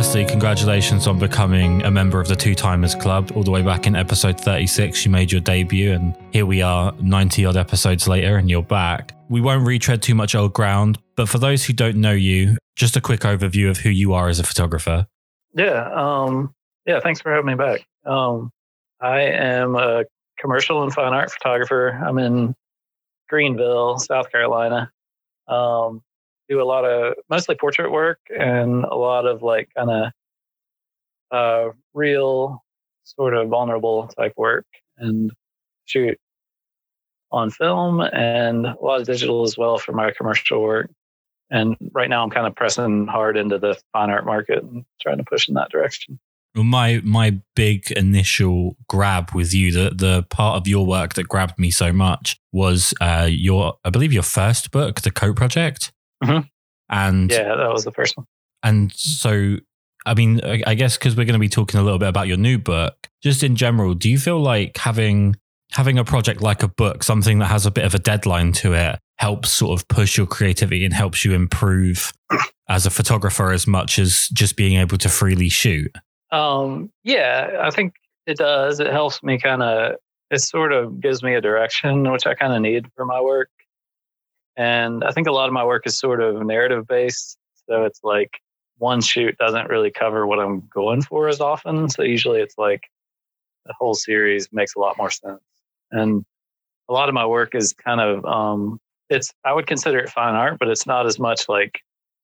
firstly, congratulations on becoming a member of the Two Timers Club. All the way back in episode 36, you made your debut, and here we are 90 odd episodes later, and you're back. We won't retread too much old ground, but for those who don't know you, just a quick overview of who you are as a photographer. Yeah. Um, yeah. Thanks for having me back. Um, I am a commercial and fine art photographer. I'm in Greenville, South Carolina. Um, do a lot of mostly portrait work and a lot of like kind of uh, real, sort of vulnerable type work and shoot on film and a lot of digital as well for my commercial work. And right now, I'm kind of pressing hard into the fine art market and trying to push in that direction. Well, my my big initial grab with you, the the part of your work that grabbed me so much was uh, your, I believe, your first book, the Coat Project. Mm-hmm. And yeah, that was the first one. And so, I mean, I, I guess because we're going to be talking a little bit about your new book, just in general, do you feel like having having a project like a book, something that has a bit of a deadline to it, helps sort of push your creativity and helps you improve as a photographer as much as just being able to freely shoot? Um, yeah, I think it does. It helps me kind of, it sort of gives me a direction, which I kind of need for my work. And I think a lot of my work is sort of narrative based. So it's like one shoot doesn't really cover what I'm going for as often. So usually it's like the whole series makes a lot more sense. And a lot of my work is kind of, um, it's, I would consider it fine art, but it's not as much like,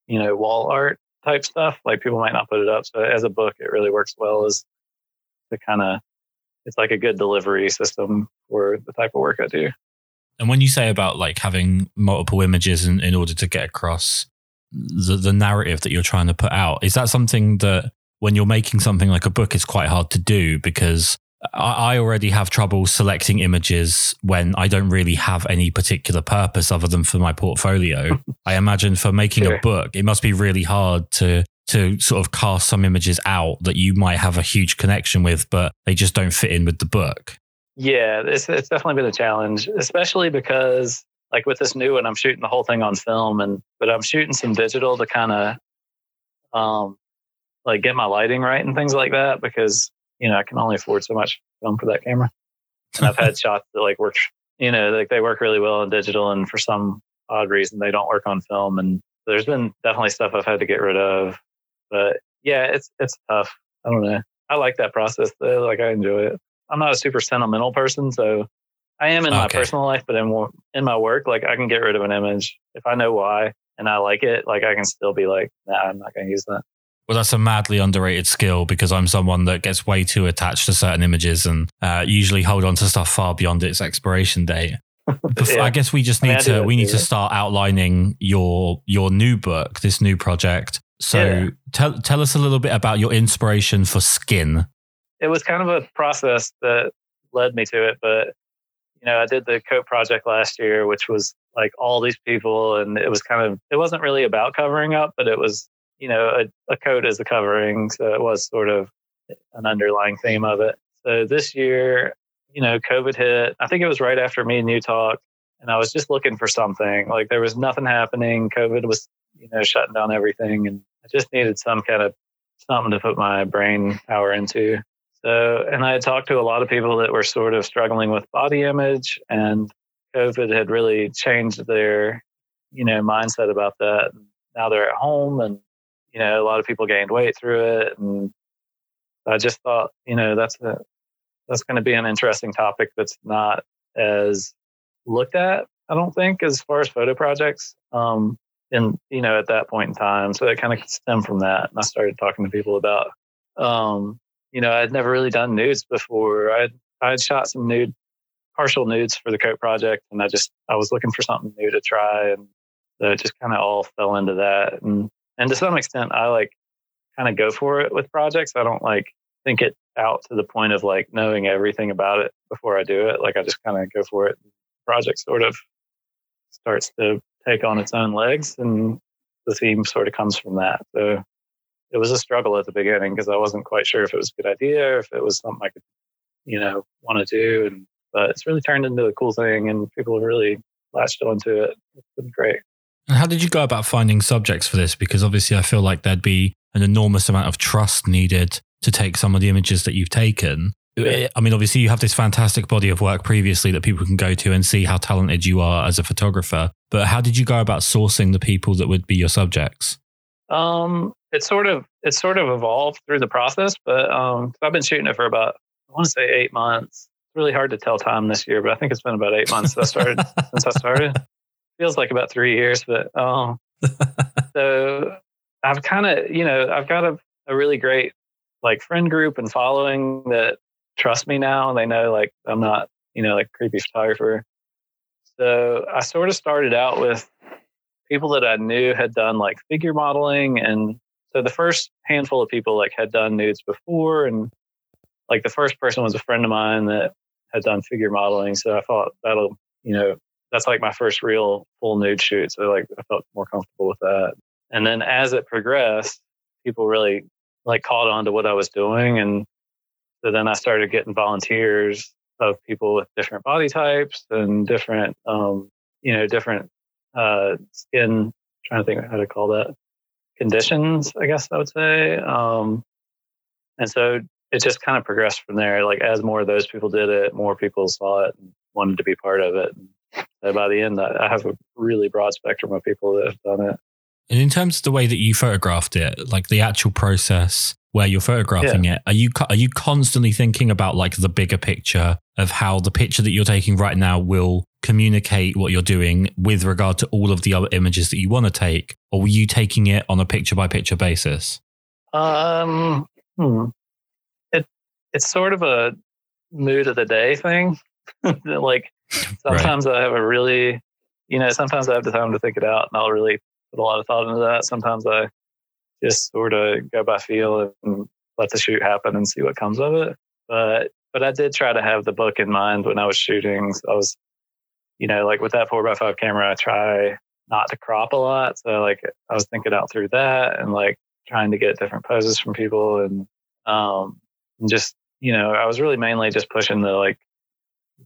you know, wall art type stuff. Like people might not put it up. So as a book, it really works well as the kind of, it's like a good delivery system for the type of work I do. And when you say about like having multiple images in, in order to get across the, the narrative that you're trying to put out, is that something that when you're making something like a book is quite hard to do because I already have trouble selecting images when I don't really have any particular purpose other than for my portfolio. I imagine for making a book, it must be really hard to to sort of cast some images out that you might have a huge connection with, but they just don't fit in with the book. Yeah, it's it's definitely been a challenge, especially because like with this new one, I'm shooting the whole thing on film, and but I'm shooting some digital to kind of um like get my lighting right and things like that because you know I can only afford so much film for that camera. And I've had shots that like work, you know, like they work really well in digital, and for some odd reason they don't work on film. And there's been definitely stuff I've had to get rid of. But yeah, it's it's tough. I don't know. I like that process though. Like I enjoy it. I'm not a super sentimental person, so I am in okay. my personal life, but in in my work, like I can get rid of an image if I know why and I like it. Like I can still be like, nah, I'm not going to use that. Well, that's a madly underrated skill because I'm someone that gets way too attached to certain images and uh, usually hold on to stuff far beyond its expiration date. yeah. I guess we just need I mean, to we need to start outlining your your new book, this new project. So yeah. tell tell us a little bit about your inspiration for Skin it was kind of a process that led me to it. But you know, I did the coat project last year, which was like all these people, and it was kind of it wasn't really about covering up, but it was you know a, a coat is a covering, so it was sort of an underlying theme of it. So this year, you know, COVID hit. I think it was right after me and you talked, and I was just looking for something. Like there was nothing happening. COVID was you know shutting down everything, and I just needed some kind of something to put my brain power into. So, and I had talked to a lot of people that were sort of struggling with body image, and COVID had really changed their, you know, mindset about that. Now they're at home, and you know, a lot of people gained weight through it, and I just thought, you know, that's a that's going to be an interesting topic that's not as looked at. I don't think as far as photo projects. Um, and you know, at that point in time, so it kind of stemmed from that, and I started talking to people about um, you know, I'd never really done nudes before. I I had shot some nude, partial nudes for the coat project, and I just I was looking for something new to try, and so it just kind of all fell into that. And and to some extent, I like kind of go for it with projects. I don't like think it out to the point of like knowing everything about it before I do it. Like I just kind of go for it. project sort of starts to take on its own legs, and the theme sort of comes from that. So it was a struggle at the beginning because I wasn't quite sure if it was a good idea if it was something I could, you know, want to do. And but it's really turned into a cool thing, and people have really latched onto it. It's been great. And how did you go about finding subjects for this? Because obviously, I feel like there'd be an enormous amount of trust needed to take some of the images that you've taken. I mean, obviously, you have this fantastic body of work previously that people can go to and see how talented you are as a photographer. But how did you go about sourcing the people that would be your subjects? Um, it's sort of it's sort of evolved through the process, but um, I've been shooting it for about I want to say eight months. It's really hard to tell time this year, but I think it's been about eight months since I started. since I started, feels like about three years, but um, so I've kind of you know I've got a, a really great like friend group and following that trust me now they know like I'm not, you know, like creepy photographer. So I sort of started out with people that I knew had done like figure modeling and so the first handful of people like had done nudes before and like the first person was a friend of mine that had done figure modeling. So I thought that'll, you know, that's like my first real full nude shoot. So like I felt more comfortable with that. And then as it progressed, people really like caught on to what I was doing and so then I started getting volunteers of people with different body types and different, um, you know, different uh, skin. trying to think how to call that conditions. I guess I would say. Um, and so it just kind of progressed from there. Like as more of those people did it, more people saw it and wanted to be part of it. And by the end, I have a really broad spectrum of people that have done it. And in terms of the way that you photographed it, like the actual process, where you're photographing yeah. it are you are you constantly thinking about like the bigger picture of how the picture that you're taking right now will communicate what you're doing with regard to all of the other images that you want to take or were you taking it on a picture by picture basis um hmm. it it's sort of a mood of the day thing like sometimes right. i have a really you know sometimes i have the time to think it out and i'll really put a lot of thought into that sometimes i just sort of go by feel and let the shoot happen and see what comes of it. But but I did try to have the book in mind when I was shooting. So I was, you know, like with that four x five camera, I try not to crop a lot. So like I was thinking out through that and like trying to get different poses from people and um and just you know I was really mainly just pushing the like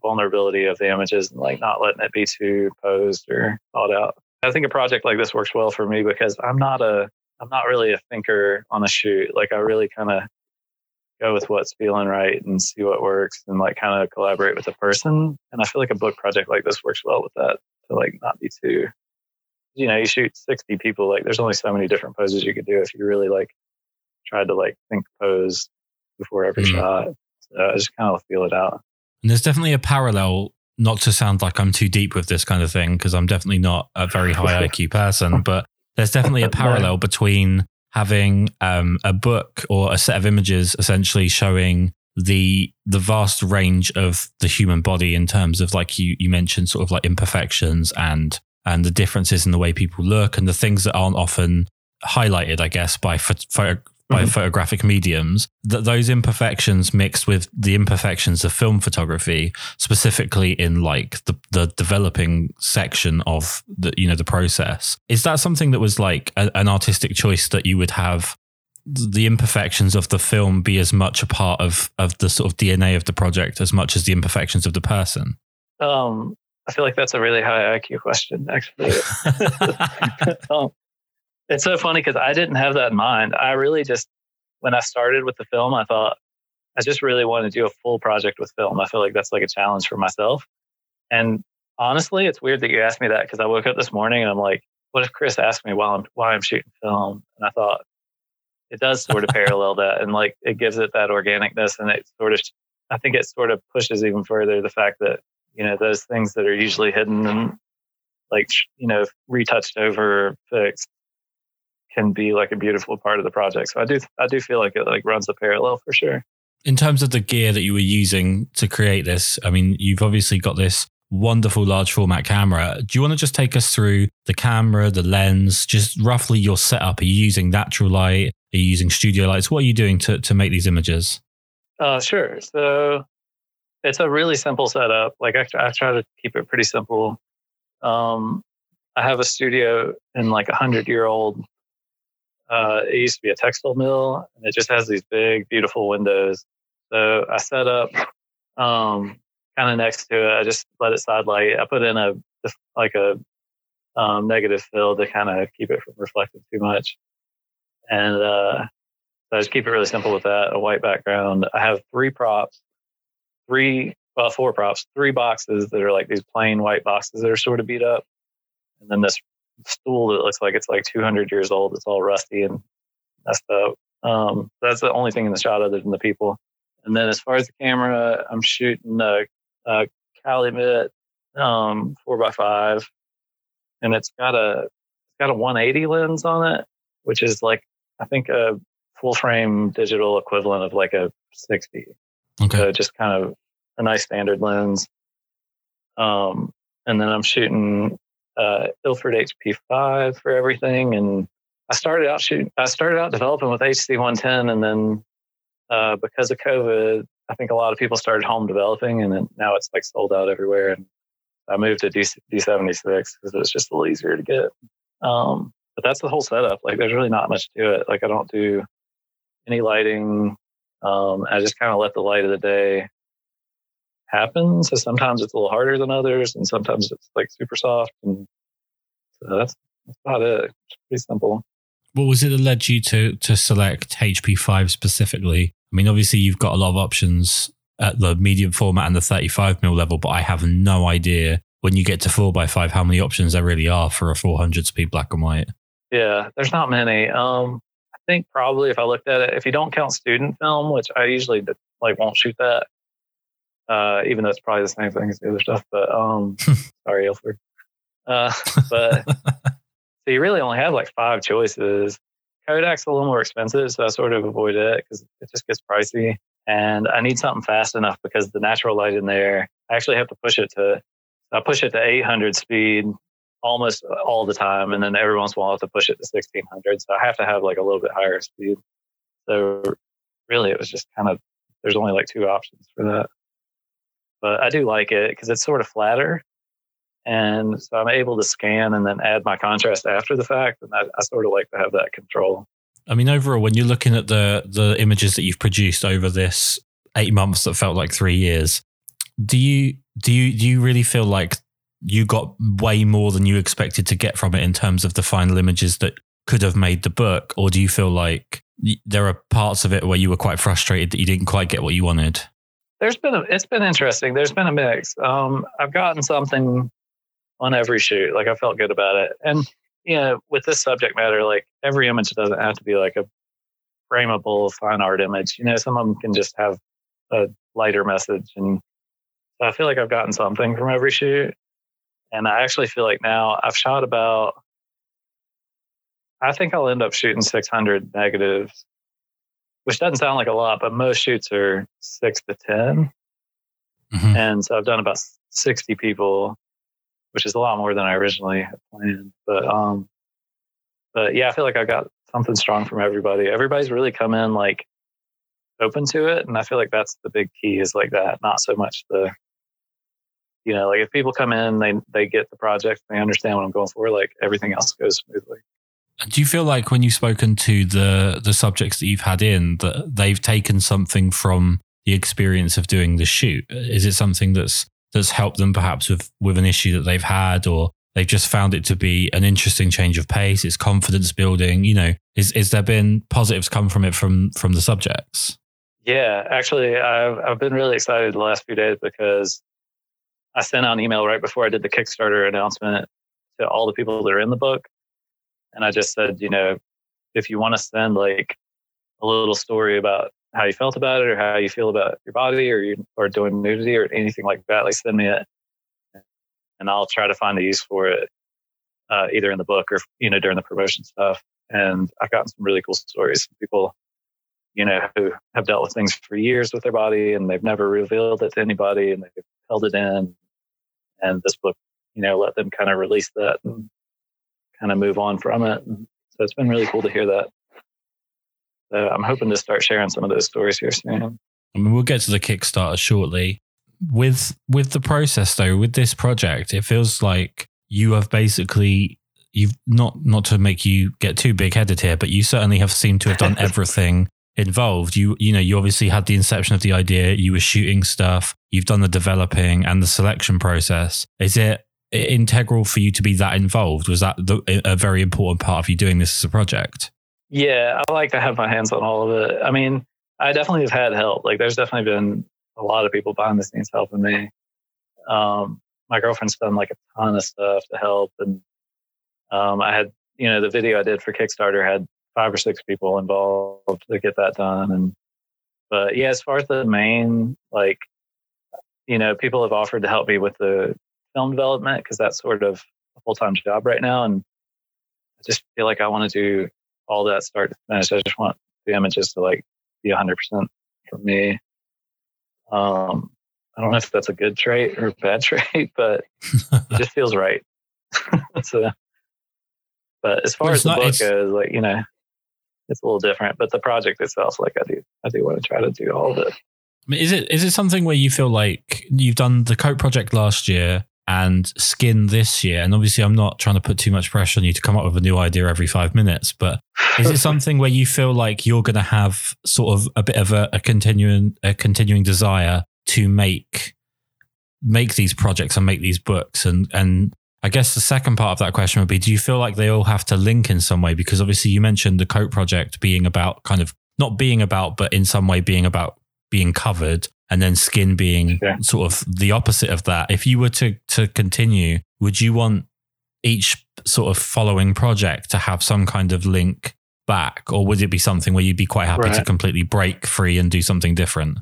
vulnerability of the images and like not letting it be too posed or thought out. I think a project like this works well for me because I'm not a I'm not really a thinker on a shoot. Like I really kind of go with what's feeling right and see what works and like kind of collaborate with the person. And I feel like a book project like this works well with that to like not be too, you know, you shoot 60 people, like there's only so many different poses you could do if you really like tried to like think pose before every mm-hmm. shot. So I just kind of feel it out. And there's definitely a parallel, not to sound like I'm too deep with this kind of thing, because I'm definitely not a very high IQ person, but there's definitely a parallel between having um, a book or a set of images essentially showing the the vast range of the human body in terms of like you you mentioned sort of like imperfections and and the differences in the way people look and the things that aren't often highlighted i guess by photo, by mm-hmm. photographic mediums that those imperfections mixed with the imperfections of film photography specifically in like the, the developing section of the you know the process is that something that was like a, an artistic choice that you would have the imperfections of the film be as much a part of of the sort of DNA of the project as much as the imperfections of the person um I feel like that's a really high IQ question, actually. um, it's so funny because I didn't have that in mind. I really just, when I started with the film, I thought I just really wanted to do a full project with film. I feel like that's like a challenge for myself. And honestly, it's weird that you asked me that because I woke up this morning and I'm like, what if Kris asked me while I'm why I'm shooting film? And I thought it does sort of parallel that, and like it gives it that organicness, and it sort of, I think it sort of pushes even further the fact that you know those things that are usually hidden and like you know retouched over, fixed, can be like a beautiful part of the project. So I do I do feel like it like runs a parallel for sure. In terms of the gear that you were using to create this, I mean, you've obviously got this wonderful large format camera. Do you want to just take us through the camera, the lens, just roughly your setup? Are you using natural light? Are you using studio lights? What are you doing to, to make these images? Uh, sure. So it's a really simple setup. Like I, I try to keep it pretty simple. Um, I have a studio in like a hundred year old uh, it used to be a textile mill, and it just has these big, beautiful windows. So I set up um, kind of next to it. I just let it side light. I put in a like a um, negative fill to kind of keep it from reflecting too much. And uh, so I just keep it really simple with that. A white background. I have three props, three well, four props, three boxes that are like these plain white boxes that are sort of beat up, and then this stool that looks like it's like 200 years old. It's all rusty and messed up. Um, that's the only thing in the shot other than the people. And then as far as the camera, I'm shooting a, a Calumet um, four by five, and it's got a it's got a 180 lens on it, which is like I think a full frame digital equivalent of like a 60. Okay. So just kind of a nice standard lens. Um, and then I'm shooting uh, Ilford HP5 for everything. And I started out shooting, I started out developing with HC110, and then uh, because of COVID, I think a lot of people started home developing, and then now it's like sold out everywhere. And I moved to D- D76 because it was just a little easier to get. Um, but that's the whole setup. Like, there's really not much to it. Like, I don't do any lighting. Um, I just kind of let the light of the day happen. So sometimes it's a little harder than others, and sometimes it's like super soft. And so that's, that's about it. It's pretty simple. What was it that led you to to select HP5 specifically? I mean, obviously you've got a lot of options at the medium format and the 35 mil level, but I have no idea when you get to 4x5 how many options there really are for a 400 speed black and white. Yeah, there's not many. Um, I think probably if I looked at it, if you don't count student film, which I usually like won't shoot that, uh, even though it's probably the same thing as the other stuff. But um, sorry, Ilford. Uh, but so you really only have like five choices. Kodak's a little more expensive, so I sort of avoid it because it just gets pricey. And I need something fast enough because the natural light in there, I actually have to push it to, I push it to 800 speed almost all the time. And then every once in a while I have to push it to 1600. So I have to have like a little bit higher speed. So really it was just kind of, there's only like two options for that. But I do like it because it's sort of flatter. And so I'm able to scan and then add my contrast after the fact. And I, I sort of like to have that control. I mean, overall, when you're looking at the the images that you've produced over this eight months that felt like three years, do you do you do you really feel like you got way more than you expected to get from it in terms of the final images that could have made the book, or do you feel like there are parts of it where you were quite frustrated that you didn't quite get what you wanted? There's been a, it's been interesting. There's been a mix. Um, I've gotten something on every shoot. Like I felt good about it, and you know, with this subject matter, like every image doesn't have to be like a frameable fine art image. You know, some of them can just have a lighter message. And so I feel like I've gotten something from every shoot. And I actually feel like now I've shot about, I think I'll end up shooting 600 negatives, which doesn't sound like a lot, but most shoots are six to 10. Mm-hmm. And so I've done about 60 people which is a lot more than I originally had planned. But um, but yeah, I feel like I got something strong from everybody. Everybody's really come in like open to it, and I feel like that's the big key is like that. Not so much the you know, like if people come in, they they get the project, they understand what I'm going for. Like everything else goes smoothly. Do you feel like when you've spoken to the the subjects that you've had in that they've taken something from the experience of doing the shoot? Is it something that's that's helped them perhaps with with an issue that they've had or they've just found it to be an interesting change of pace? It's confidence building you know is is there been positives come from it from from the subjects? Yeah actually i've i've been really excited the last few days because i sent out an email right before i did the kickstarter announcement to all the people that are in the book and i just said you know if you want to send like a little story about how you felt about it or how you feel about your body or you or doing nudity or anything like that, like send me it, and I'll try to find a use for it, uh, either in the book or you know during the promotion stuff. And I've gotten some really cool stories. From people, you know, who have dealt with things for years with their body and they've never revealed it to anybody and they've held it in. And this book, you know, let them kind of release that and kind of move on from it. And so it's been really cool to hear that. So I'm hoping to start sharing some of those stories here soon. I mean, we'll get to the Kickstarter shortly. With with the process though, with this project, it feels like you have basically you've not not to make you get too big headed here, but you certainly have seemed to have done everything involved. You you know, you obviously had the inception of the idea, you were shooting stuff, you've done the developing and the selection process. Is it integral for you to be that involved? Was that the, a very important part of you doing this as a project? Yeah, I like to have my hands on all of it. I mean, I definitely have had help. Like, there's definitely been a lot of people behind the scenes helping me. Um, my girlfriend's done like a ton of stuff to help, and um, I had, you know, the video I did for Kickstarter had five or six people involved to get that done, and but yeah, as far as the main, like, you know, people have offered to help me with the film development because that's sort of a full time job right now, and I just feel like I want to do all that start to finish. I just want the images to like be 100% for me. Um, I don't know if that's a good trait or a bad trait, but it just feels right. so, but as far well, as the not, book goes, like you know, it's a little different. But the project itself, like I do, I do want to try to do all of it. Is it is it something where you feel like you've done the coat project last year and skin this year? And obviously, I'm not trying to put too much pressure on you to come up with a new idea every five minutes, but is it something where you feel like you're going to have sort of a bit of a, a continuing a continuing desire to make make these projects and make these books? And and I guess the second part of that question would be do you feel like they all have to link in some way? Because obviously you mentioned the coat project being about kind of not being about but in some way being about being covered and then skin being yeah. sort of the opposite of that if you were to to continue would you want each sort of following project to have some kind of link back or would it be something where you'd be quite happy right. to completely break free and do something different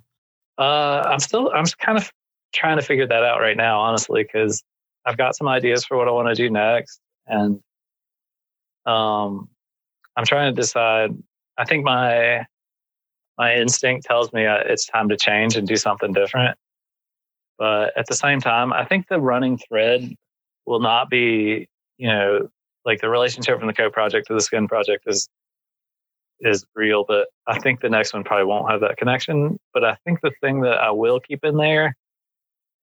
uh, i'm still i'm kind of trying to figure that out right now honestly because i've got some ideas for what i want to do next and um i'm trying to decide i think my my instinct tells me uh, it's time to change and do something different. But at the same time, I think the running thread will not be, you know, like the relationship from the coat project to the skin project is is real, but I think the next one probably won't have that connection. But I think the thing that I will keep in there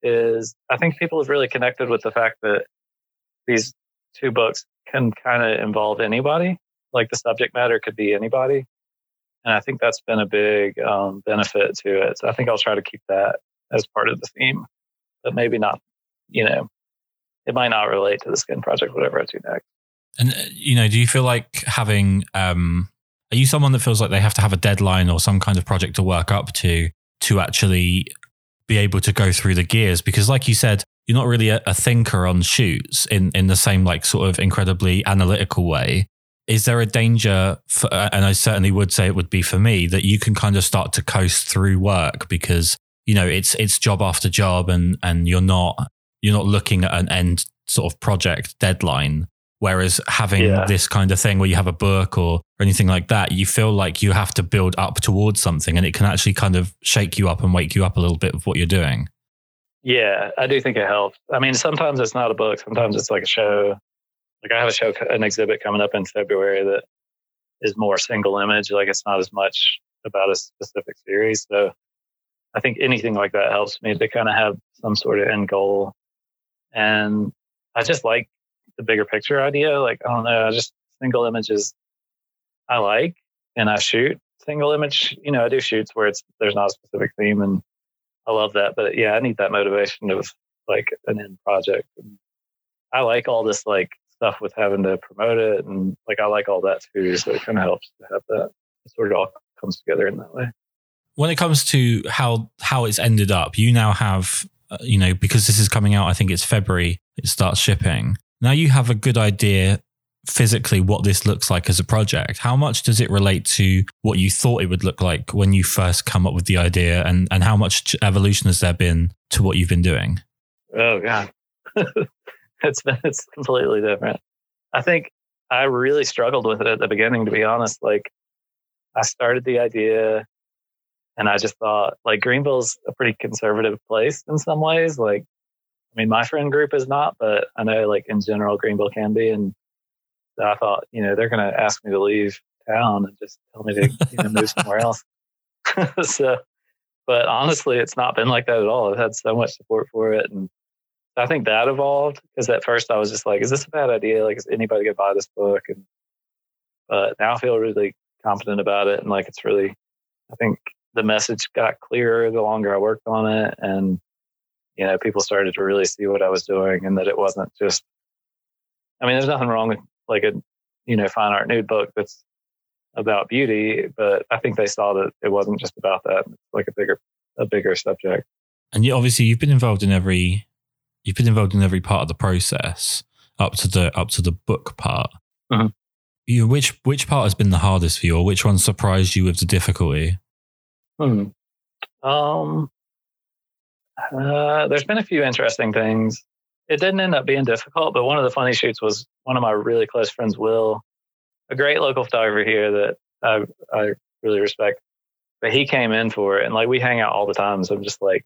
is I think people have really connected with the fact that these two books can kind of involve anybody. Like the subject matter could be anybody and I think that's been a big um, benefit to it. So I think I'll try to keep that as part of the theme, but maybe not. You know, it might not relate to the skin project, whatever I do next. And uh, you know, do you feel like having? Um, are you someone that feels like they have to have a deadline or some kind of project to work up to to actually be able to go through the gears? Because, like you said, you're not really a, a thinker on shoots in in the same like sort of incredibly analytical way is there a danger for, uh, and i certainly would say it would be for me that you can kind of start to coast through work because you know it's it's job after job and and you're not you're not looking at an end sort of project deadline. Whereas having yeah. this kind of thing where you have a book or, or anything like that you feel like you have to build up towards something and it can actually kind of shake you up and wake you up a little bit of what you're doing. Yeah i do think it helps. I mean sometimes it's not a book. Sometimes it's like a show like I have a show, an exhibit coming up in February that is more single image. Like it's not as much about a specific series. So I think anything like that helps me to kind of have some sort of end goal. And I just like the bigger picture idea. Like, I don't know, I just single images I like and I shoot single image. You know, I do shoots where it's, there's not a specific theme and I love that. But yeah, I need that motivation of like an end project. And I like all this like stuff with having to promote it and like I like all that too. So it kind of helps to have that. It sort of all comes together in that way. When it comes to how how it's ended up, you now have uh, you know because this is coming out. I think it's February. It starts shipping. Now you have a good idea physically what this looks like as a project. How much does it relate to what you thought it would look like when you first come up with the idea, and and how much evolution has there been to what you've been doing? Oh god. it's it's completely different. I think I really struggled with it at the beginning, to be honest. Like I started the idea and I just thought like Greenville's a pretty conservative place in some ways. Like, I mean, my friend group is not, but I know like in general, Greenville can be. And so I thought, you know, they're going to ask me to leave town and just tell me to you know, move somewhere else. so, but honestly, it's not been like that at all. I've had so much support for it. And I think that evolved because at first I was just like, is this a bad idea? Like, is anybody going to buy this book? And, but now I feel really confident about it. And like, it's really, I think the message got clearer the longer I worked on it. And, you know, people started to really see what I was doing and that it wasn't just, I mean, there's nothing wrong with like a, you know, fine art nude book that's about beauty, but I think they saw that it wasn't just about that. Like a bigger a bigger subject. And you, obviously, you've been involved in every you've been involved in every part of the process up to the up to the book part. Mhm. You, which which part has been the hardest for you, or which one surprised you with the difficulty? Hmm. Um, uh, there's been a few interesting things. It didn't end up being difficult, but one of the funny shoots was one of my really close friends, Will, a great local photographer here that I, I really respect. But he came in for it, and like we hang out all the time. So I'm just like,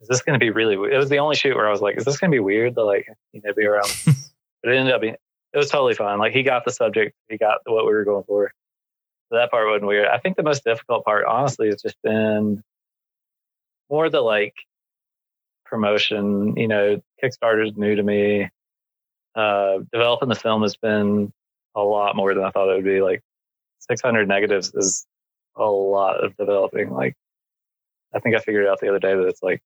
is this going to be really? Weird? It was the only shoot where I was like, is this going to be weird to like you know be around? but it ended up being it was totally fine. Like he got the subject, he got what we were going for. So that part wasn't weird. I think the most difficult part, honestly, has just been more the like promotion. You know, Kickstarter is new to me. Uh, developing the film has been a lot more than I thought it would be. Like 600 negatives is a lot of developing. Like, I think I figured out the other day that it's like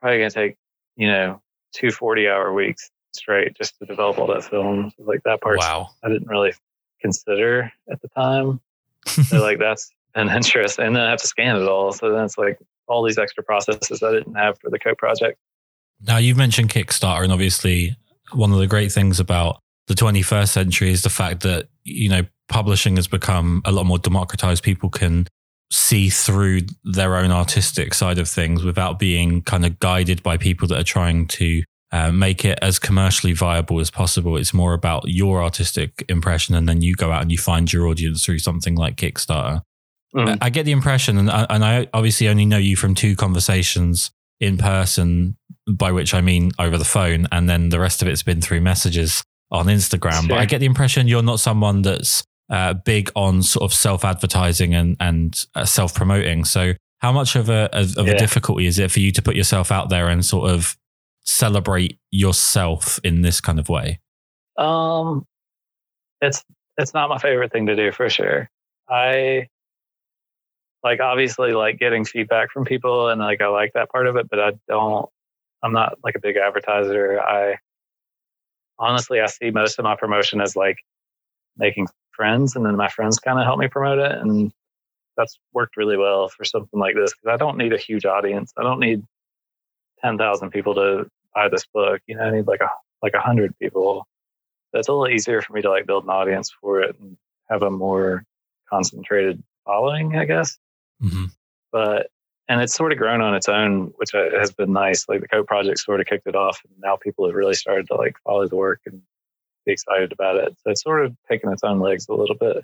probably going to take, you know, two 40 hour weeks straight just to develop all that film. So, like that part, Wow. I didn't really consider at the time. So like that's an interest, and then I have to scan it all. So then it's like all these extra processes I didn't have for the Coat project. Now, you've mentioned Kickstarter, and obviously, one of the great things about the 21st century is the fact that, you know, publishing has become a lot more democratized. People can see through their own artistic side of things without being kind of guided by people that are trying to uh, make it as commercially viable as possible. It's more about your artistic impression, and then you go out and you find your audience through something like Kickstarter. Mhm. I get the impression, and I, and I obviously only know you from two conversations in person, by which I mean over the phone, and then the rest of it's been through messages on Instagram. But I get the impression you're not someone that's uh, big on sort of self advertising and and uh, self promoting. So, how much of a of, of a difficulty is it for you to put yourself out there and sort of celebrate yourself in this kind of way? Um, it's it's not my favorite thing to do for sure. I like obviously like getting feedback from people, and like I like that part of it, but I don't. I'm not like a big advertiser. I honestly I see most of my promotion as like making friends, and then my friends kind of help me promote it, and that's worked really well for something like this because I don't need a huge audience. I don't need ten thousand people to buy this book. You know, I need like a like a hundred people. That's a little easier for me to like build an audience for it and have a more concentrated following, I guess. hmm But and it's sort of grown on its own, which uh, has been nice. Like the Coat project sort of kicked it off, and now people have really started to like follow the work and excited about it. So it's sort of taken its own legs a little bit.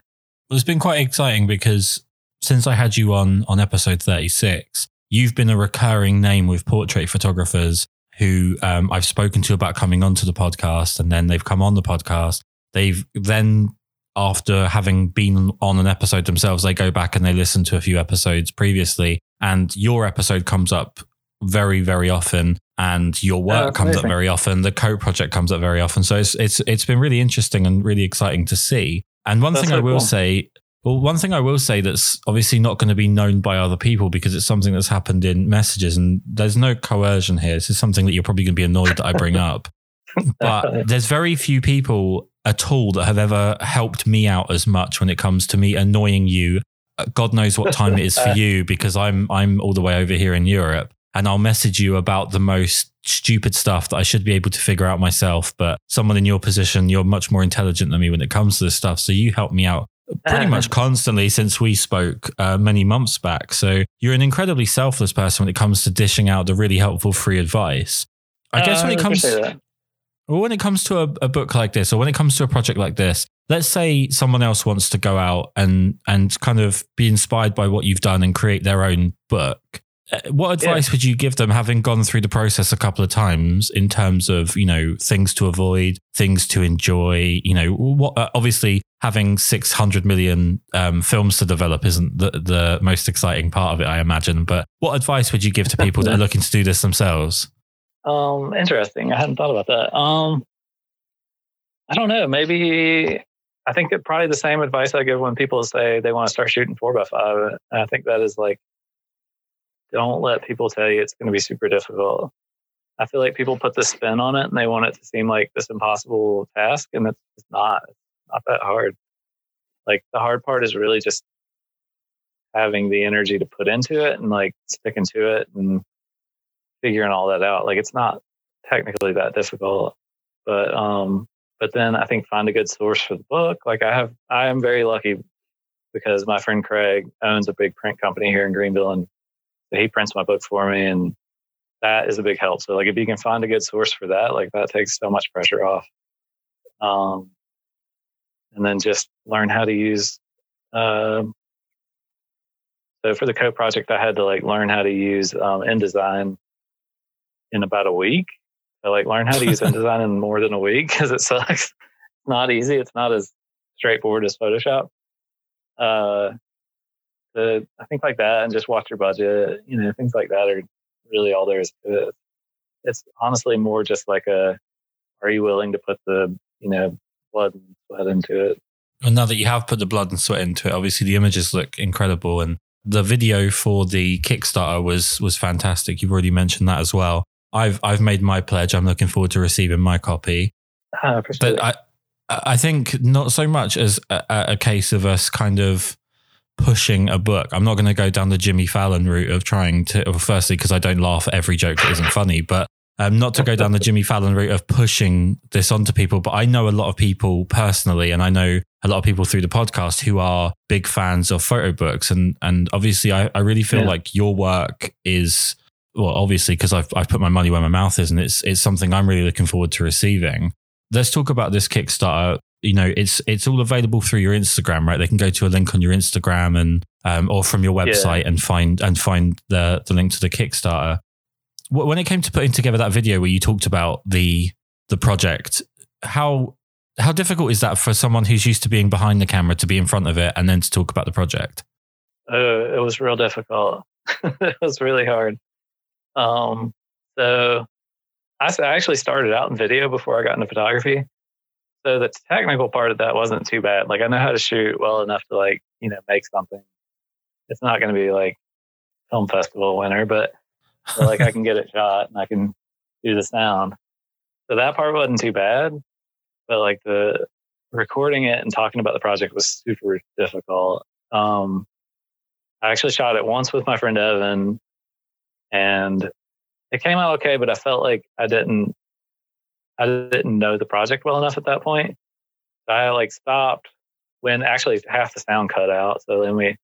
Well, it's been quite exciting because since I had you on on episode 36, you've been a recurring name with portrait photographers who um, I've spoken to about coming onto the podcast, and then they've come on the podcast. They've then, after having been on an episode themselves, they go back and they listen to a few episodes previously, and your episode comes up very, very often, and your work that's comes up very often. The Coat project comes up very often. So it's it's it's been really interesting and really exciting to see. And one That's thing I will cool. say, well, one thing I will say that's obviously not going to be known by other people because it's something that's happened in messages, and there's no coercion here. This is something that you're probably going to be annoyed that I bring up. But there's very few people at all that have ever helped me out as much when it comes to me annoying you. Uh, God knows what time it is for you because I'm I'm all the way over here in Europe and I'll message you about the most stupid stuff that I should be able to figure out myself. But someone in your position, you're much more intelligent than me when it comes to this stuff. So you help me out pretty much constantly since we spoke uh, many months back. So you're an incredibly selfless person when it comes to dishing out the really helpful free advice. I guess Uh, when it comes well, when it comes to a, a book like this, or when it comes to a project like this, let's say someone else wants to go out and and kind of be inspired by what you've done and create their own book. Uh, What advice would you give them, having gone through the process a couple of times, in terms of you know things to avoid, things to enjoy? You know, what uh, obviously having six hundred million um, films to develop isn't the the most exciting part of it, I imagine. But what advice would you give to people that are looking to do this themselves? Um, interesting. I hadn't thought about that. Um, I don't know. Maybe I think that probably the same advice I give when people say they want to start shooting four by five. I think that is like, don't let people tell you it's going to be super difficult. I feel like people put the spin on it and they want it to seem like this impossible task, and it's not. It's not that hard. like the hard part is really just having the energy to put into it and like sticking to it and figuring all that out. Like it's not technically that difficult, but um, but then I think find a good source for the book. Like I have, I am very lucky because my friend Craig owns a big print company here in Greenville, and he prints my book for me, and that is a big help. So like if you can find a good source for that, like that takes so much pressure off. Um, and then just learn how to use. Uh, so for the Coat project, I had to like learn how to use um, InDesign in about a week. I like learn how to use InDesign in more than a week because it sucks. It's not easy. It's not as straightforward as Photoshop. Uh, the, I think like that and just watch your budget, you know, things like that are really all there is to it. It's honestly more just like a, are you willing to put the, you know, blood and sweat into it? And now that you have put the blood and sweat into it, obviously the images look incredible and the video for the Kickstarter was was fantastic. You've already mentioned that as well. I've I've made my pledge. I'm looking forward to receiving my copy. Uh, but I I think not so much as a, a case of us kind of pushing a book. I'm not going to go down the Jimmy Fallon route of trying to. Well, firstly, because I don't laugh at every joke that isn't funny, but um, not to go down the Jimmy Fallon route of pushing this onto people. But I know a lot of people personally, and I know a lot of people through the podcast who are big fans of photo books, and and obviously, I, I really feel yeah. like your work is well, obviously, because I've I've put my money where my mouth is, and it's it's something I'm really looking forward to receiving. Let's talk about this Kickstarter. You know, it's it's all available through your Instagram, right? They can go to a link on your Instagram and um, or from your website yeah. and find and find the the link to the Kickstarter. When it came to putting together that video where you talked about the the project, how how difficult is that for someone who's used to being behind the camera to be in front of it and then to talk about the project? Uh, it was real difficult. it was really hard. Um, so I actually started out in video before I got into photography. So the technical part of that wasn't too bad. Like I know how to shoot well enough to like, you know, make something. It's not going to be like film festival winner, but, but like I can get it shot and I can do the sound. So that part wasn't too bad, but like the recording it and talking about the project was super difficult. Um, I actually shot it once with my friend Evan and it came out okay, but I felt like I didn't I didn't know the project well enough at that point. I like stopped when actually half the sound cut out. So then we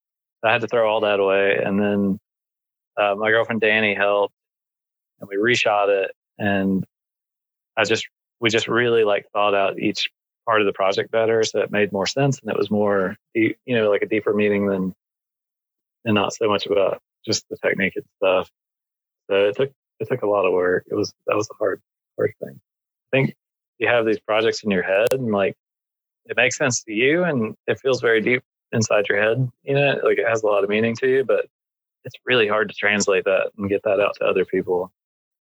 I had to throw all that away, and then uh, my girlfriend Danny helped, and we reshot it, and I just we just really like thought out each part of the project better, so it made more sense, and it was more you know like a deeper meaning than and not so much about just the technique and stuff. So it took it took a lot of work. It was that was a hard hard thing. I think you have these projects in your head and like it makes sense to you and it feels very deep inside your head. You know, like it has a lot of meaning to you, but it's really hard to translate that and get that out to other people.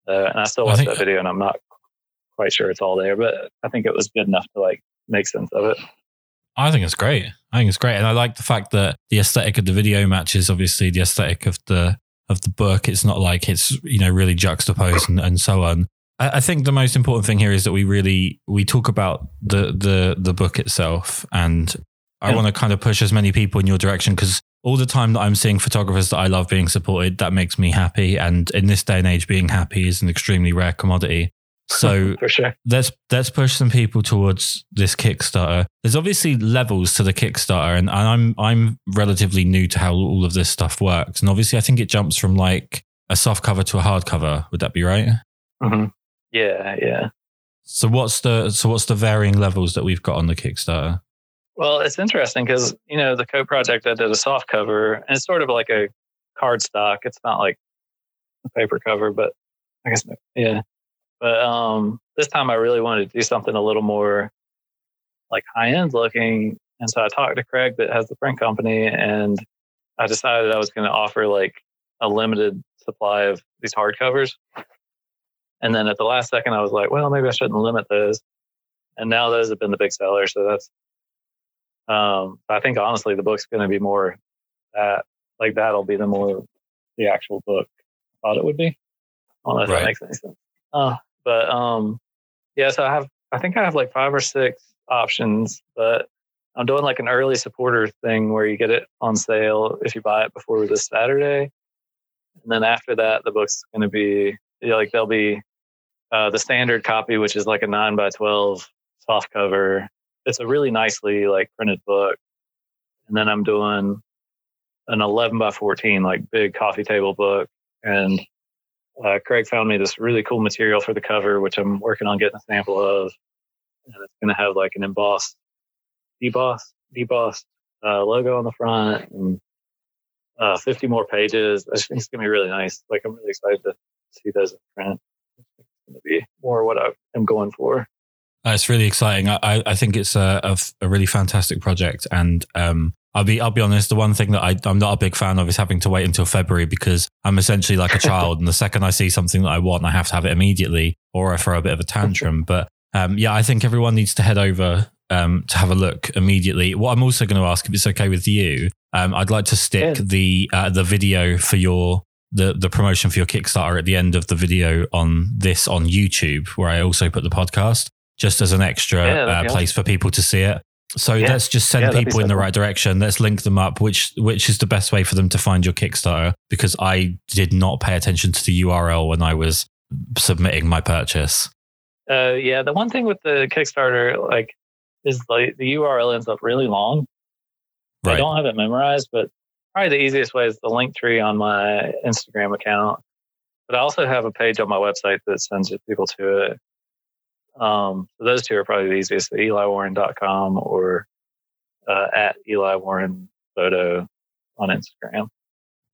Uh, and I still watch that video and I'm not quite sure it's all there, but I think it was good enough to like make sense of it. I think it's great. I think it's great. And I like the fact that the aesthetic of the video matches obviously the aesthetic of the of the book. It's not like it's you know really juxtaposed and, and so on. I, think the most important thing here is that we really we talk about the the the book itself, and I want to kind of push as many people in your direction because all the time that I'm seeing photographers that I love being supported, that makes me happy. And in this day and age, being happy is an extremely rare commodity. So for sure, let's let's push some people towards this Kickstarter. There's obviously levels to the Kickstarter, and, I'm I'm relatively new to how all of this stuff works. And obviously, I think it jumps from like a soft cover to a hard cover. Would that be right? Mm-hmm. Yeah, yeah. So what's the so what's the varying levels that we've got on the Kickstarter? Well, it's interesting because you know the co-project I did a soft cover, and it's sort of like a card stock. It's not like a paper cover, but I guess yeah. But um, this time I really wanted to do something a little more like high end looking. And so I talked to Craig that has the print company and I decided I was going to offer like a limited supply of these hardcovers. And then at the last second, I was like, well, maybe I shouldn't limit those. And now those have been the big sellers. So that's, um, I think honestly, the book's going to be more that, like that'll be the more the actual book I thought it would be. I don't know if right. that makes any sense. Uh, but um, yeah, so I have I think I have like five or six options, but I'm doing like an early supporter thing where you get it on sale if you buy it before this Saturday. And then after that, the book's going to be like they'll be uh, the standard copy, which is like a nine by twelve soft cover. It's a really nicely like printed book. And then I'm doing an eleven by fourteen like big coffee table book. And uh, Craig found me this really cool material for the cover, which I'm working on getting a sample of. And it's going to have like an embossed, debossed, debossed uh, logo on the front and uh, 50 more pages. I think it's going to be really nice. Like, I'm really excited to see those in print. Going to be more what I am going for. Uh, it's really exciting. I, I think it's a, a, a really fantastic project. And um, I'll be I'll be honest. The one thing that I, I'm not a big fan of is having to wait until February because I'm essentially like a child, and the second I see something that I want, I have to have it immediately, or I throw a bit of a tantrum. But um, yeah, I think everyone needs to head over um, to have a look immediately. What I'm also going to ask, if it's okay with you, um, I'd like to stick yeah. the uh, the video for your the the promotion for your Kickstarter at the end of the video on this on YouTube, where I also put the podcast just as an extra yeah, uh, place for people to see it. So yeah. let's just send people in the right direction. Let's link them up. Which which is the best way for them to find your Kickstarter? Because I did not pay attention to the URL when I was submitting my purchase. Uh, yeah, the one thing with the Kickstarter, like, is like the URL ends up really long. Right. I don't have it memorized, but probably the easiest way is the Linktree on my Instagram account. But I also have a page on my website that sends people to it. Um, so those two are probably the easiest: eliwarren.com or uh, at Eli Warren Photo on Instagram.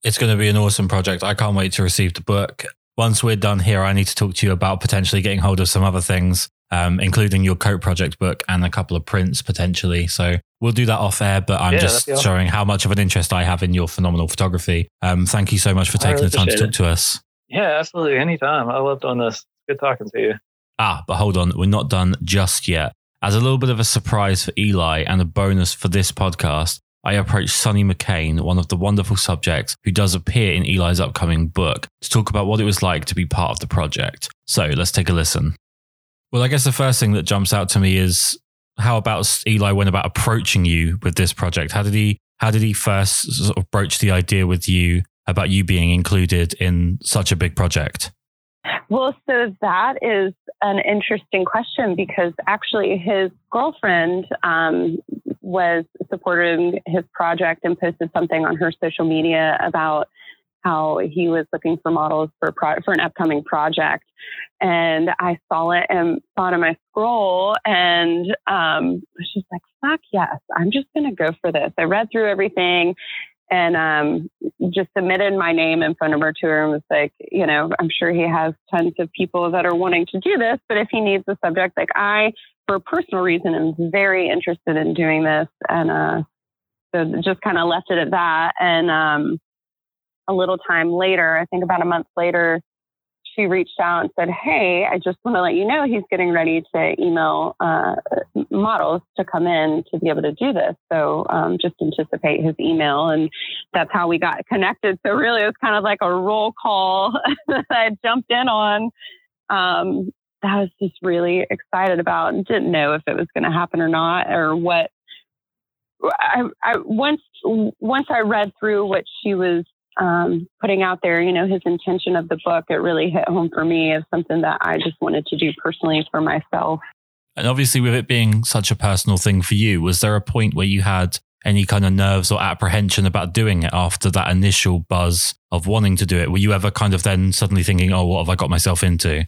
It's going to be an awesome project. I can't wait to receive the book. Once we're done here, I need to talk to you about potentially getting hold of some other things um, including your Coat Project book and a couple of prints potentially. So we'll do that off air, but I'm yeah, just showing how much of an interest I have in your phenomenal photography. Um, thank you so much for taking really the time to talk it. to us. Yeah, absolutely. Anytime. I love doing this. Good talking to you. Ah, but hold on. We're not done just yet. As a little bit of a surprise for Eli and a bonus for this podcast, I approached Sunnie McCain, one of the wonderful subjects who does appear in Eli's upcoming book, to talk about what it was like to be part of the project. So let's take a listen. Well, I guess the first thing that jumps out to me is how about Eli went about approaching you with this project? How did he how did he first sort of broach the idea with you about you being included in such a big project? Well, so that is an interesting question because actually his girlfriend um, was supporting his project and posted something on her social media about how he was looking for models for pro- for an upcoming project, and I saw it and thought of my scroll, and um, was just like, "Fuck yes, I'm just gonna go for this." I read through everything, and um, just submitted my name and phone number to her, and was like, you know, I'm sure he has tons of people that are wanting to do this, but if he needs a subject, like I, for a personal reason, am very interested in doing this, and uh, so just kind of left it at that, and um a little time later, I think about a month later, she reached out and said, Hey, I just want to let you know he's getting ready to email uh, models to come in to be able to do this. So um, just anticipate his email. And that's how we got connected. So really, it was kind of like a roll call that I jumped in on. Um, that I was just really excited about and didn't know if it was going to happen or not or what. I, I once once I read through what she was um, putting out there, you know, his intention of the book, it really hit home for me as something that I just wanted to do personally for myself. And obviously, with it being such a personal thing for you, was there a point where you had any kind of nerves or apprehension about doing it after that initial buzz of wanting to do it? Were you ever kind of then suddenly thinking, oh, what have I got myself into?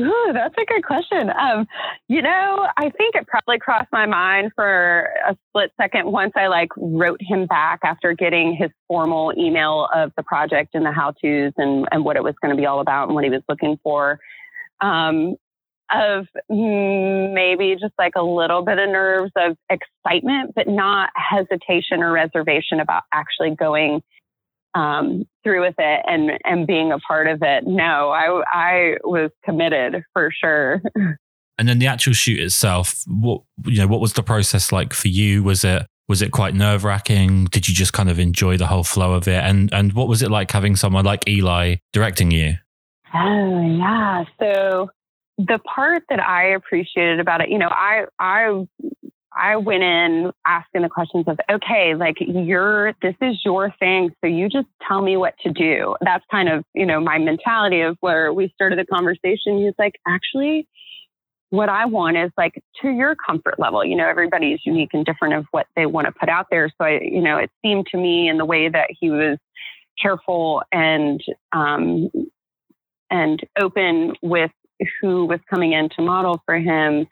Ooh, that's a good question. Um, you know, I think it probably crossed my mind for a split second once I like wrote him back after getting his formal email of the project and the how tos and, and what it was going to be all about and what he was looking for. Um, of maybe just like a little bit of nerves of excitement, but not hesitation or reservation about actually going um, through with it and and being a part of it. No, I I was committed for sure. And then the actual shoot itself, what you know, what was the process like for you? Was it was it quite nerve wracking? Did you just kind of enjoy the whole flow of it? And and what was it like having someone like Eli directing you? Oh yeah, so the part that I appreciated about it, you know, I I I went in asking the questions of, okay, like you're, this is your thing. So you just tell me what to do. That's kind of, you know, my mentality of where we started the conversation. He's like, actually, what I want is like to your comfort level. You know, everybody is unique and different of what they want to put out there. So I, you know, it seemed to me in the way that he was careful and, um, and open with who was coming in to model for him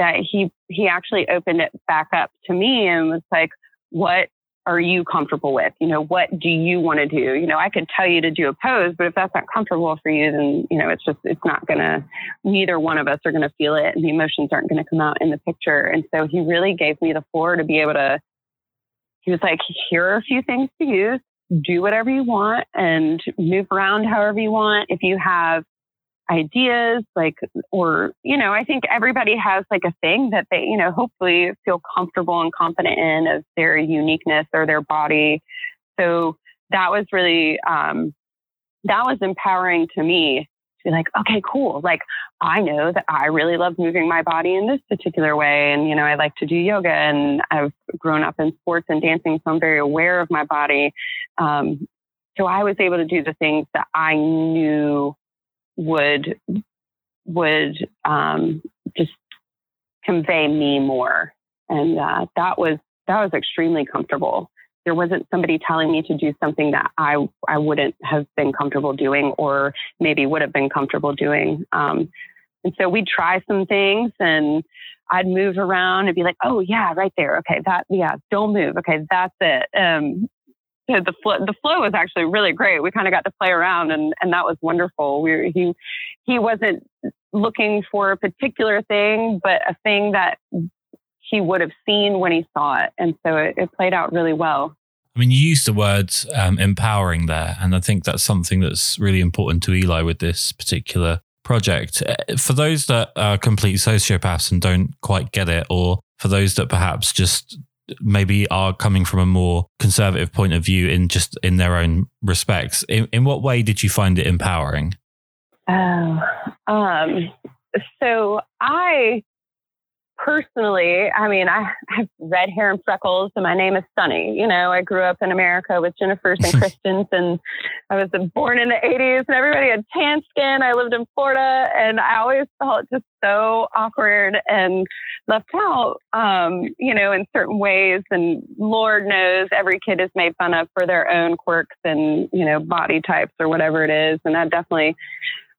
that he he actually opened it back up to me and was like what are you comfortable with? You know what do you want to do? You know i could tell you to do a pose but if that's not comfortable for you then you know it's just it's not gonna neither one of us are gonna feel it and the emotions aren't gonna come out in the picture. And so he really gave me the floor to be able to he was like here are a few things to use. Do whatever you want and move around however you want. If you have ideas like or you know i think everybody has like a thing that they you know hopefully feel comfortable and confident in of their uniqueness or their body. So that was really um, that was empowering to me to be like okay cool. Like i know that i really love moving my body in this particular way and you know i like to do yoga and i've grown up in sports and dancing so i'm very aware of my body. Um, so i was able to do the things that i knew would would um, just convey me more, and uh, that was that was extremely comfortable. There wasn't somebody telling me to do something that I I wouldn't have been comfortable doing, or maybe would have been comfortable doing. Um, and so we'd try some things, and I'd move around and be like, "Oh yeah, right there. Okay, that yeah, don't move. Okay, that's it." Um, the flow, the flow was actually really great. We kind of got to play around, and and that was wonderful. We he he wasn't looking for a particular thing, but a thing that he would have seen when he saw it, and so it, it played out really well. I mean, you used the word um, empowering there, and I think that's something that's really important to Eli with this particular project. Uh, for those that are complete sociopaths and don't quite get it, or for those that perhaps just maybe are coming from a more conservative point of view in just in their own respects. In, in what way did you find it empowering? Oh, um, so I personally, I mean, I have red hair and freckles, and my name is Sunnie. You know, I grew up in America with Jennifer's and Kristen's, and I was born in the 80s, and everybody had tan skin. I lived in Florida, and I always felt just so awkward and left out, um, you know, in certain ways. And Lord knows every kid is made fun of for their own quirks and, you know, body types or whatever it is. And that definitely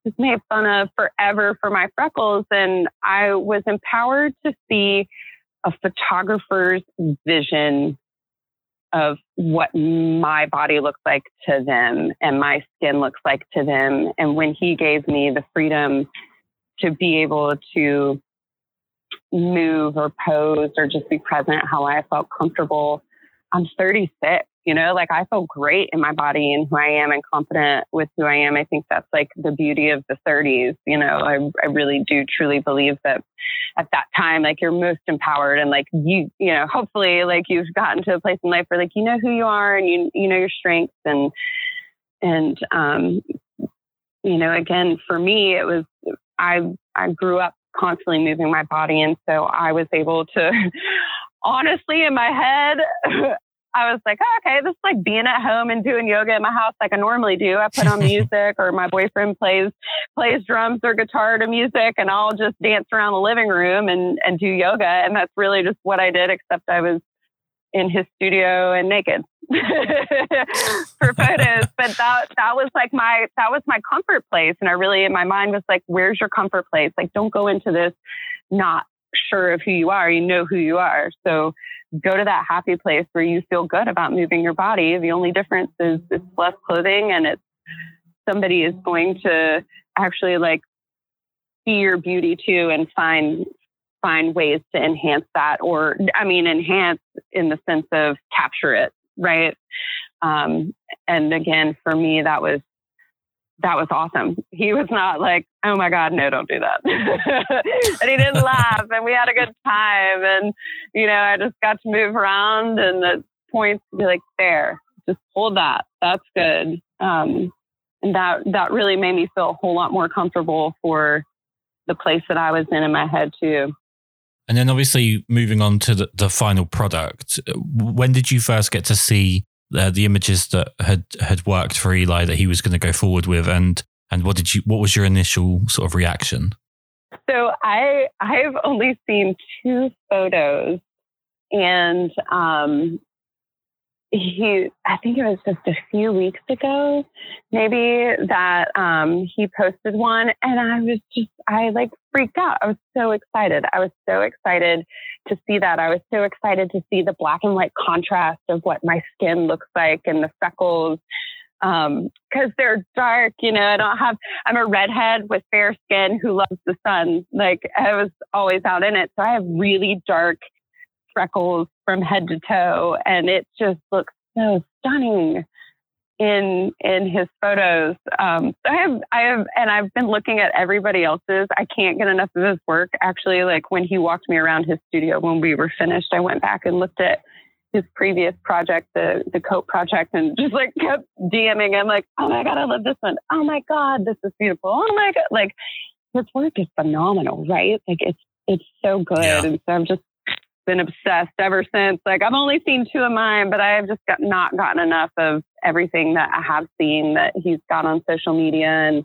was made fun of forever for my freckles. And I was empowered to see a photographer's vision of what my body looks like to them and my skin looks like to them. And when he gave me the freedom to be able to move or pose or just be present how I felt comfortable, I'm 36 you know, like I feel great in my body and who I am and confident with who I am. I think that's like the beauty of the 30s. You know, I, I really do truly believe that at that time, like you're most empowered and like you, you know, hopefully like you've gotten to a place in life where like you know who you are and you, you know your strengths and, and, um, you know, again, for me, it was, I, I grew up constantly moving my body. And so I was able to, honestly, in my head, I was like, oh, okay, this is like being at home and doing yoga in my house like I normally do. I put on music or my boyfriend plays plays drums or guitar to music and I'll just dance around the living room and, and do yoga. And that's really just what I did, except I was in his studio and naked for photos. But that that was like my that was my comfort place. And I really in my mind was like, where's your comfort place? Like don't go into this not sure of who you are. You know who you are. So go to that happy place where you feel good about moving your body. The only difference is it's less clothing and it's somebody is going to actually like see your beauty too and find find ways to enhance that or I mean enhance in the sense of capture it, right? Um, and again, for me, that was that was awesome. He was not like, oh my God, no, don't do that. and he didn't laugh and we had a good time. And, you know, I just got to move around and the points be like, there, just hold that. That's good. Um, and that, that really made me feel a whole lot more comfortable for the place that I was in in my head too. And then obviously moving on to the, the final product, when did you first get to see uh, the images that had had worked for Eli that he was going to go forward with, and and what did you what was your initial sort of reaction? So I I've only seen two photos, and um, he I think it was just a few weeks ago, maybe that um, he posted one, and I was just I like freaked out. I was so excited. I was so excited to see that. I was so excited to see the black and white contrast of what my skin looks like and the freckles um because they're dark you know i don't have i'm a redhead with fair skin who loves the sun like i was always out in it so i have really dark freckles from head to toe and it just looks so stunning in in his photos um i have i have and i've been looking at everybody else's i can't get enough of his work actually like when he walked me around his studio when we were finished i went back and looked at his previous project, the the coat project, and just like kept DMing I'm like, oh my god, I love this one. Oh my god, this is beautiful. Oh my god, like his work is phenomenal, right? Like it's it's so good, yeah. and so I'm just been obsessed ever since. Like I've only seen two of mine, but I have just got not gotten enough of everything that I have seen that he's got on social media and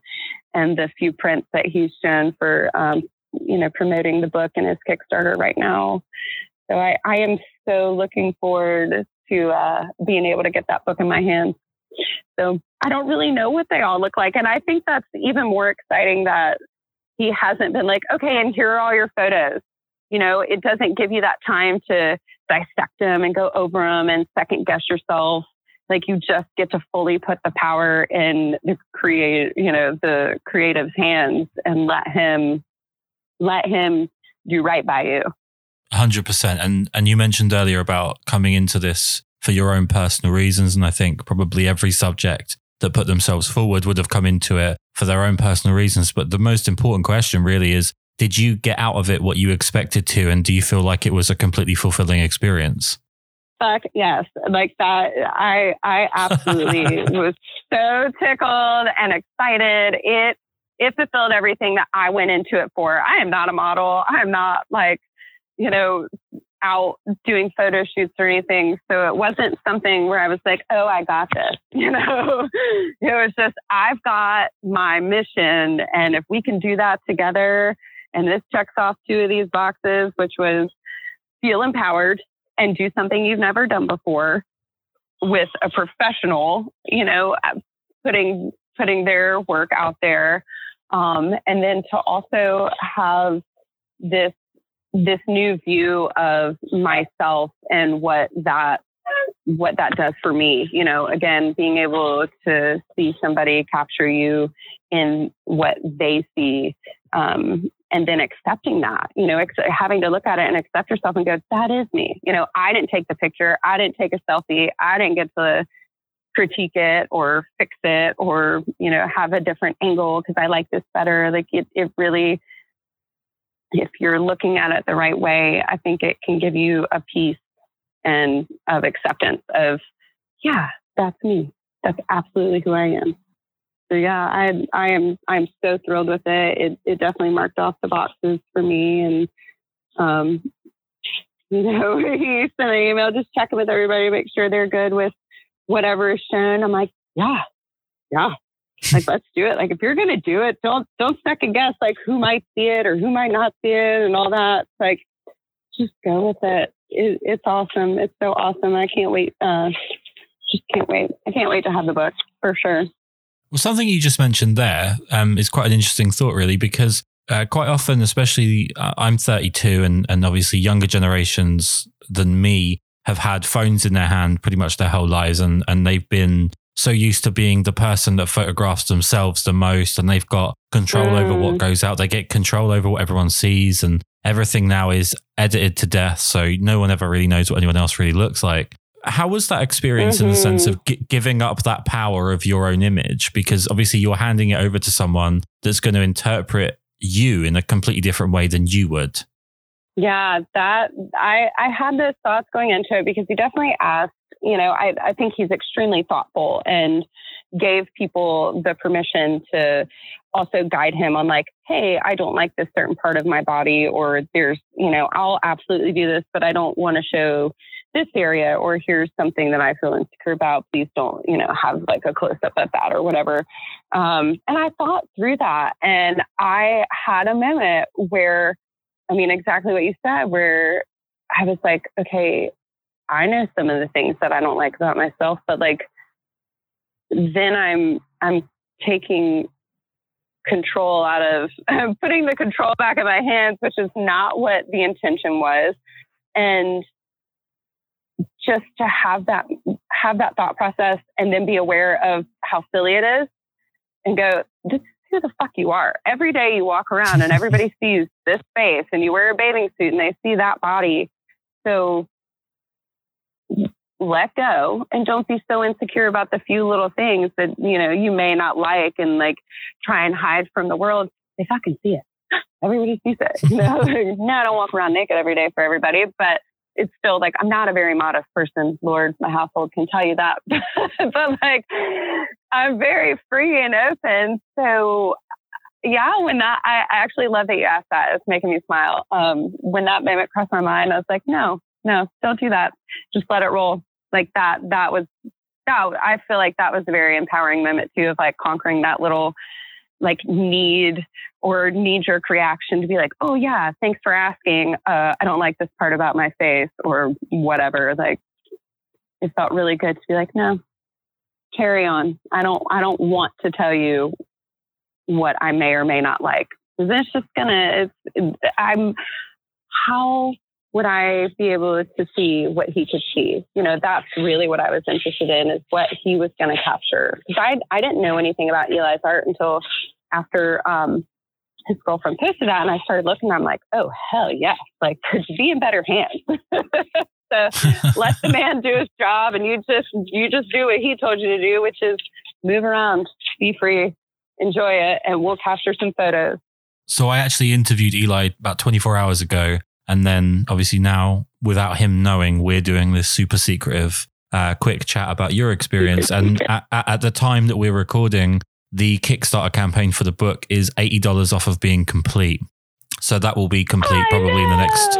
and the few prints that he's shown for um, you know promoting the book and his Kickstarter right now. So I, I am so looking forward to uh, being able to get that book in my hands. So I don't really know what they all look like. And I think that's even more exciting that he hasn't been like, okay, and here are all your photos. You know, it doesn't give you that time to dissect them and go over them and second guess yourself. Like you just get to fully put the power in the create, you know, the creative's hands and let him, let him do right by you. Hundred percent. And and you mentioned earlier about coming into this for your own personal reasons, and I think probably every subject that put themselves forward would have come into it for their own personal reasons. But the most important question really is: Did you get out of it what you expected to, and do you feel like it was a completely fulfilling experience? Fuck yes, like that. I I absolutely was so tickled and excited. It it fulfilled everything that I went into it for. I am not a model. I am not like you know, out doing photo shoots or anything. So it wasn't something where I was like, oh, I got this. You know, it was just, I've got my mission. And if we can do that together, and this checks off two of these boxes, which was feel empowered and do something you've never done before with a professional, you know, putting putting their work out there. Um, and then to also have this this new view of myself and what that what that does for me you know again being able to see somebody capture you in what they see um, and then accepting that you know ex- having to look at it and accept yourself and go that is me you know i didn't take the picture i didn't take a selfie i didn't get to critique it or fix it or you know have a different angle because i like this better like it, it really if you're looking at it the right way, I think it can give you a piece and of acceptance of, yeah, that's me. That's absolutely who I am. So yeah, I I am I'm so thrilled with it. It it definitely marked off the boxes for me, and um, you know, he sent an email just checking with everybody, make sure they're good with whatever is shown. I'm like, yeah, yeah, like let's do it. Like if you're going to do it don't don't second guess like who might see it or who might not see it and all that. Like just go with it. it it's awesome. It's so awesome. I can't wait uh just can't wait. I can't wait to have the book for sure well something you just mentioned there um, is quite an interesting thought really because uh, quite often especially uh, i'm 32 and and obviously younger generations than me have had phones in their hand pretty much their whole lives and and they've been so used to being the person that photographs themselves the most and they've got control mm. over what mm. goes out. They get control over what everyone sees and everything now is edited to death. So no one ever really knows what anyone else really looks like. How was that experience mm-hmm. in the sense of g- giving up that power of your own image? Because obviously you're handing it over to someone that's going to interpret you in a completely different way than you would. Yeah, that I I had those thoughts going into it because he definitely asked you know, I, I think he's extremely thoughtful and gave people the permission to also guide him on like, hey, I don't like this certain part of my body, or there's, you know, I'll absolutely do this, but I don't want to show this area, or here's something that I feel insecure about. Please don't, you know, have like a close up of that or whatever. Um, and I thought through that, and I had a moment where, I mean, exactly what you said, where I was like, okay, I know some of the things that I don't like about myself, but like, then I'm I'm taking control out of I'm putting the control back in my hands, which is not what the intention was. And just to have that have that thought process and then be aware of how silly it is and go, this is who the fuck you are. Every day you walk around and everybody sees this face and you wear a bathing suit and they see that body. So let go and don't be so insecure about the few little things that you know you may not like and like try and hide from the world they fucking see it everybody sees it you know no i don't walk around naked every day for everybody but it's still like i'm not a very modest person lord my household can tell you that but like i'm very free and open so yeah when that i actually love that you asked that it's making me smile um, when that moment crossed my mind i was like no no, don't do that. Just let it roll. Like that, that was, that, I feel like that was a very empowering moment too of like conquering that little like need or knee jerk reaction to be like, oh yeah, thanks for asking. Uh, I don't like this part about my face or whatever. Like it felt really good to be like, no, carry on. I don't, I don't want to tell you what I may or may not like. It's just gonna, it's, I'm, how would I be able to see what he could see? You know, that's really what I was interested in is what he was going to capture. Because I, I didn't know anything about Eli's art until after um, his girlfriend posted that. And I started looking, I'm like, oh, hell yes. Like, could you be in better hands. so let the man do his job and you just, you just do what he told you to do, which is move around, be free, enjoy it, and we'll capture some photos. So I actually interviewed Eli about 24 hours ago and then obviously now, without him knowing, we're doing this super secretive uh, quick chat about your experience. And at, at, the time that we're recording, the Kickstarter campaign for the book is $80 off of being complete. So that will be complete probably in the next.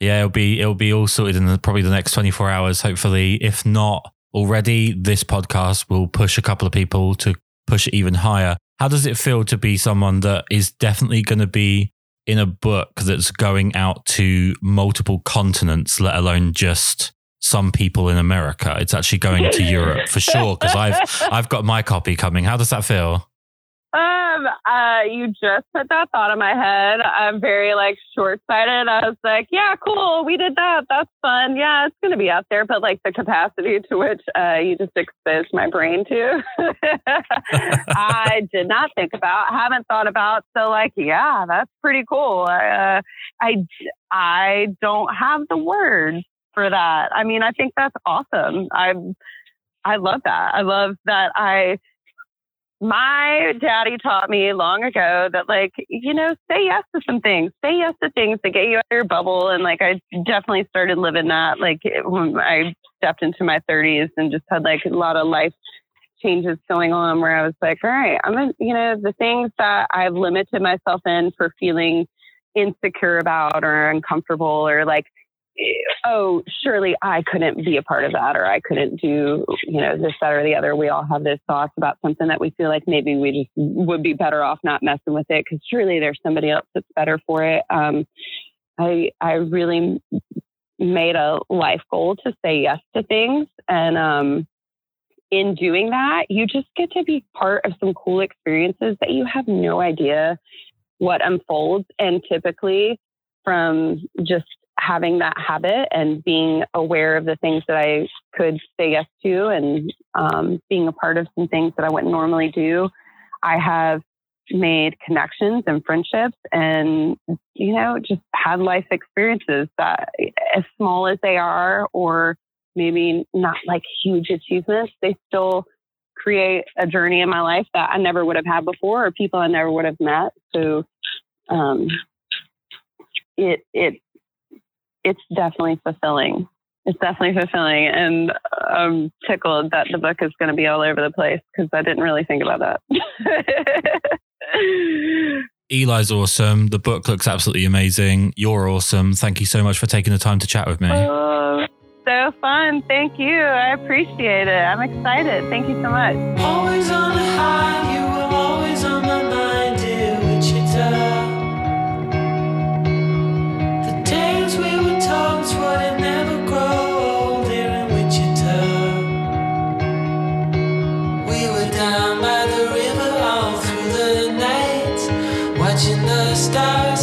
Yeah, it'll be it'll be all sorted in the, probably the next 24 hours, hopefully. If not already, this podcast will push a couple of people to push it even higher. How does it feel to be someone that is definitely going to be in a book that's going out to multiple continents, let alone just some people in America. It's actually going to Europe for sure because I've I've got my copy coming. How does that feel? Um, uh, you just put that thought in my head. I'm very like short sighted. I was like, yeah, cool. We did that. That's fun. Yeah, it's going to be out there. But like the capacity to which uh, you just exposed my brain to, I did not think about, haven't thought about. So like, yeah, that's pretty cool. I, uh, I, I don't have the words for that. I mean, I think that's awesome. I'm, I love that. I love that I, my daddy taught me long ago that like you know say yes to some things. Say yes to things that get you out of your bubble. And like i definitely started living that like when i stepped into my 30s and just had like a lot of life changes going on where i was like all right i'm a, you know the things that i've limited myself in for feeling insecure about or uncomfortable or like oh, surely I couldn't be a part of that, or I couldn't do, you know, this, that, or the other. We all have those thoughts about something that we feel like maybe we just would be better off not messing with it because surely there's somebody else that's better for it. Um, I I really made a life goal to say yes to things, and um, in doing that, you just get to be part of some cool experiences that you have no idea what unfolds, and typically from just having that habit and being aware of the things that I could say yes to and um, being a part of some things that I wouldn't normally do, I have made connections and friendships and, you know, just had life experiences that, as small as they are, or maybe not like huge achievements, they still create a journey in my life that I never would have had before or people I never would have met. So, um, it, it it's definitely fulfilling. It's definitely fulfilling. And I'm tickled that the book is going to be all over the place because I didn't really think about that. Eli's awesome. The book looks absolutely amazing. You're awesome. Thank you so much for taking the time to chat with me. Oh, so fun. Thank you. I appreciate it. I'm excited. Thank you so much. we were Down by the river all through the night, watching the stars.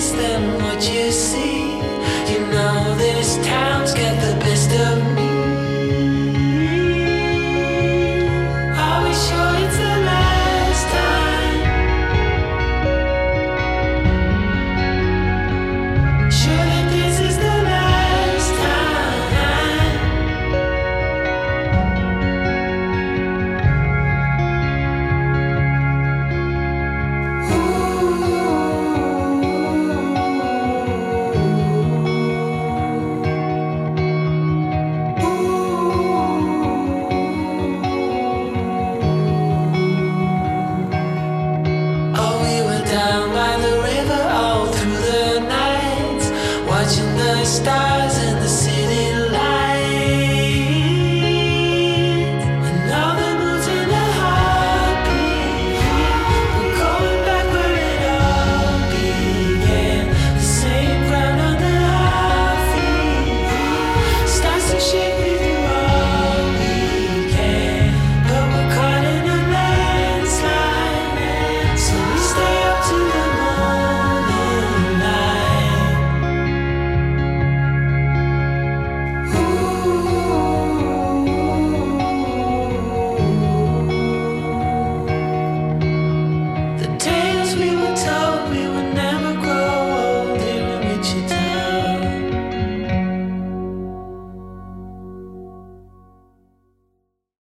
system